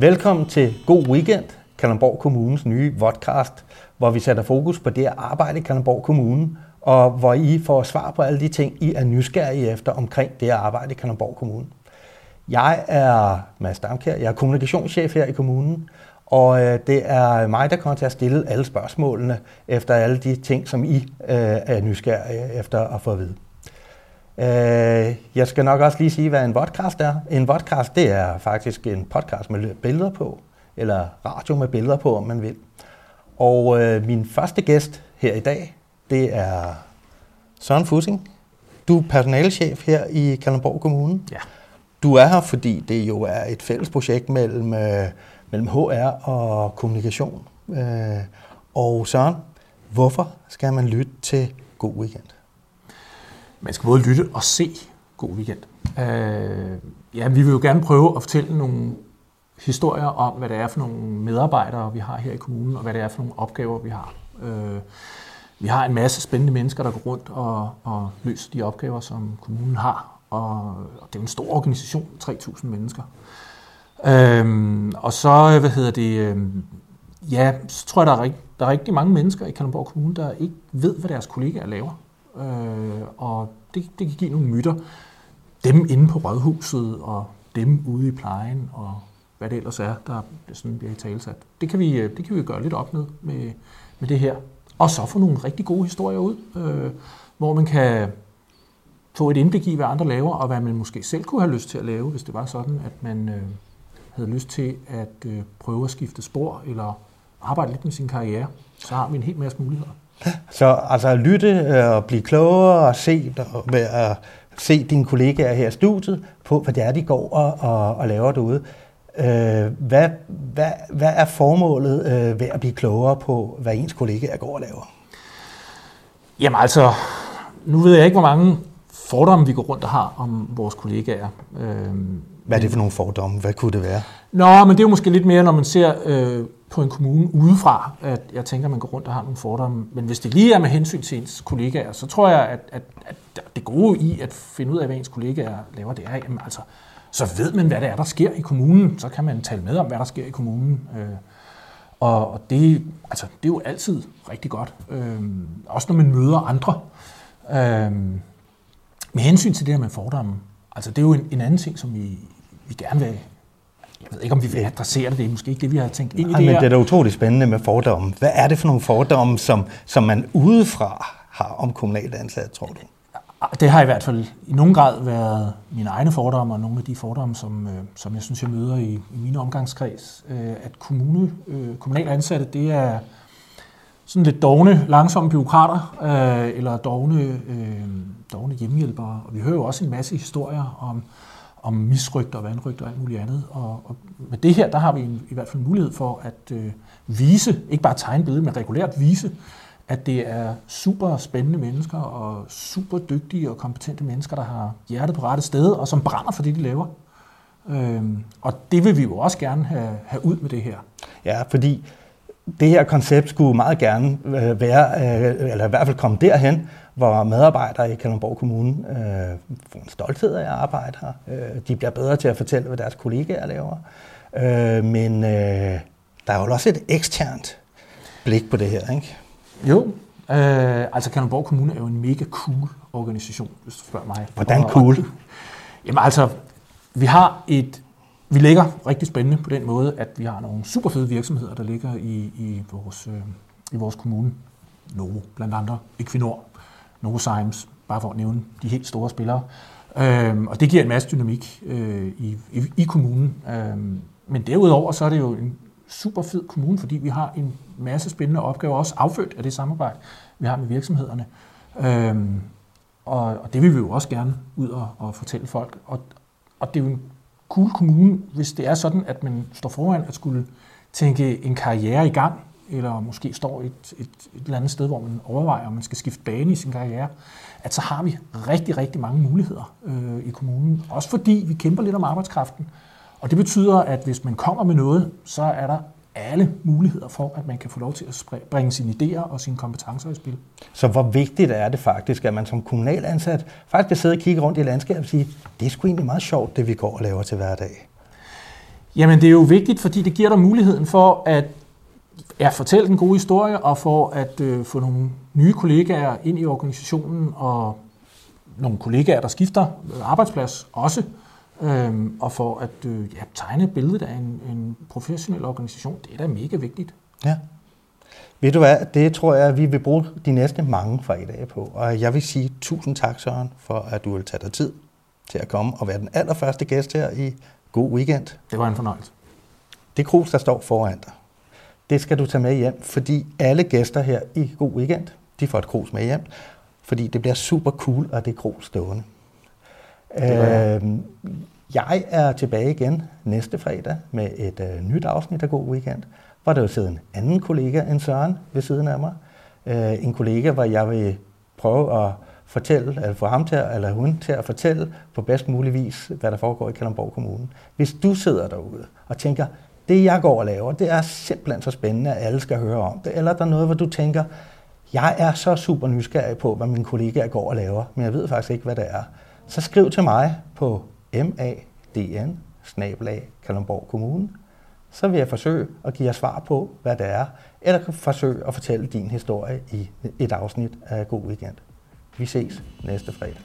Velkommen til God Weekend, Kalundborg Kommunes nye podcast, hvor vi sætter fokus på det at arbejde i Kalundborg Kommune, og hvor I får svar på alle de ting, I er nysgerrige efter omkring det at arbejde i Kalundborg Kommune. Jeg er Mads Damkær, jeg er kommunikationschef her i kommunen, og øh, det er mig, der kommer til at stille alle spørgsmålene efter alle de ting, som I øh, er nysgerrige efter at få at vide. Øh, jeg skal nok også lige sige, hvad en podcast er. En podcast, det er faktisk en podcast med billeder på, eller radio med billeder på, om man vil. Og øh, min første gæst her i dag, det er Søren Fussing. Du er personalechef her i Kalundborg Kommune. Ja. Du er her, fordi det jo er et fælles projekt mellem, øh, mellem HR og kommunikation. Øh, og Søren, hvorfor skal man lytte til God Weekend? Man skal både lytte og se God Weekend. Øh, ja, vi vil jo gerne prøve at fortælle nogle historier om, hvad det er for nogle medarbejdere, vi har her i kommunen, og hvad det er for nogle opgaver, vi har. Øh, vi har en masse spændende mennesker, der går rundt og, og løser de opgaver, som kommunen har. Og, og det er en stor organisation, 3.000 mennesker. Øhm, og så, hvad hedder det, øhm, ja, så tror jeg, der er, rigt, der er rigtig mange mennesker i Kalundborg Kommune, der ikke ved, hvad deres kollegaer laver. Øh, og det, det kan give nogle myter. Dem inde på rådhuset, og dem ude i plejen, og hvad det ellers er, der sådan bliver i talesat. Det kan, vi, øh, det kan vi gøre lidt op med, med, med det her. Og så få nogle rigtig gode historier ud, øh, hvor man kan få et indblik i, hvad andre laver, og hvad man måske selv kunne have lyst til at lave, hvis det var sådan, at man øh, havde lyst til at øh, prøve at skifte spor, eller arbejde lidt med sin karriere. Så har vi en hel masse muligheder. Så altså lytte øh, og blive klogere og se, og, at se dine kollegaer her i studiet på, hvad det er, de går og, og, og laver derude. Øh, hvad, hvad, hvad er formålet øh, ved at blive klogere på, hvad ens kollegaer går og laver? Jamen altså, nu ved jeg ikke, hvor mange fordomme, vi går rundt og har om vores kollegaer. Øhm, Hvad er det for nogle fordomme? Hvad kunne det være? Nå, men det er jo måske lidt mere, når man ser øh, på en kommune udefra, at jeg tænker, at man går rundt og har nogle fordomme. Men hvis det lige er med hensyn til ens kollegaer, så tror jeg, at, at, at det gode i at finde ud af, hvad ens kollegaer laver, det er, jamen, altså, så ved man, hvad det er, der sker i kommunen. Så kan man tale med om, hvad der sker i kommunen. Øh, og, og det, altså, det er jo altid rigtig godt. Øh, også når man møder andre. Øh, med hensyn til det her med fordomme, altså det er jo en, en anden ting, som vi, vi gerne vil jeg ved ikke, om vi vil adressere det. Det er måske ikke det, vi har tænkt ind i det her. men det er da utroligt spændende med fordomme. Hvad er det for nogle fordomme, som, som man udefra har om kommunalt ansat, tror du? Det har i hvert fald i nogen grad været mine egne fordomme, og nogle af de fordomme, som, øh, som jeg synes, jeg møder i, i mine omgangskreds. Øh, at kommune, øh, kommunalt ansatte, det er sådan lidt dogne, langsomme byråkrater, eller dogne, dogne hjemmehjælpere. Og vi hører jo også en masse historier om, om misrygt og vandrygt og alt muligt andet. Og, og med det her, der har vi en, i hvert fald mulighed for at øh, vise, ikke bare tegnbillede, men regulært vise, at det er super spændende mennesker og super dygtige og kompetente mennesker, der har hjertet på rette sted og som brænder for det, de laver. Øhm, og det vil vi jo også gerne have, have ud med det her. Ja, fordi det her koncept skulle meget gerne øh, være, øh, eller i hvert fald komme derhen, hvor medarbejdere i Kalundborg Kommune øh, får en stolthed af at arbejde her. Øh, de bliver bedre til at fortælle, hvad deres kollegaer laver. Øh, men øh, der er jo også et eksternt blik på det her, ikke? Jo, øh, altså Kalundborg Kommune er jo en mega cool organisation, hvis du spørger mig. Hvordan cool? Jamen altså, vi har et vi ligger rigtig spændende på den måde, at vi har nogle super fede virksomheder, der ligger i, i, vores, øh, i vores kommune. Novo, blandt andre Equinor, Novozymes, bare for at nævne de helt store spillere. Øhm, og det giver en masse dynamik øh, i, i, i kommunen. Øhm, men derudover så er det jo en super fed kommune, fordi vi har en masse spændende opgaver, også affødt af det samarbejde, vi har med virksomhederne. Øhm, og, og det vil vi jo også gerne ud og, og fortælle folk. Og, og det er jo en cool kommune, hvis det er sådan, at man står foran at skulle tænke en karriere i gang, eller måske står et, et, et eller andet sted, hvor man overvejer, om man skal skifte bane i sin karriere, at så har vi rigtig, rigtig mange muligheder øh, i kommunen. Også fordi vi kæmper lidt om arbejdskraften. Og det betyder, at hvis man kommer med noget, så er der alle muligheder for, at man kan få lov til at bringe sine idéer og sine kompetencer i spil. Så hvor vigtigt er det faktisk, at man som kommunal ansat faktisk kan sidde og kigge rundt i landskabet og sige, det er sgu egentlig meget sjovt, det vi går og laver til hverdag? Jamen det er jo vigtigt, fordi det giver dig muligheden for at ja, fortælle den gode historie og for at øh, få nogle nye kollegaer ind i organisationen og nogle kollegaer, der skifter arbejdsplads også, øhm, og for at øh, ja, tegne billedet af en, en professionel organisation. Det er da mega vigtigt. Ja. Ved du hvad, det tror jeg, at vi vil bruge de næste mange fredage på. Og jeg vil sige tusind tak, Søren, for at du vil tage dig tid til at komme og være den allerførste gæst her i God Weekend. Det var en fornøjelse. Det krus, der står foran dig, det skal du tage med hjem, fordi alle gæster her i God Weekend, de får et krus med hjem, fordi det bliver super cool, at det er krus stående. Øh, jeg er tilbage igen næste fredag med et øh, nyt afsnit af God Weekend, hvor der jo sidder en anden kollega end Søren ved siden af mig. Øh, en kollega, hvor jeg vil prøve at fortælle, eller få ham til, eller hun til at fortælle på bedst mulig vis, hvad der foregår i Kalundborg Kommune. Hvis du sidder derude og tænker, det jeg går og laver, det er simpelthen så spændende, at alle skal høre om det, eller er der noget, hvor du tænker, jeg er så super nysgerrig på, hvad mine kollegaer går og laver, men jeg ved faktisk ikke, hvad det er. Så skriv til mig på madn Kalundborg Kommune. Så vil jeg forsøge at give jer svar på, hvad det er, eller forsøge at fortælle din historie i et afsnit af God Weekend. Vi ses næste fredag.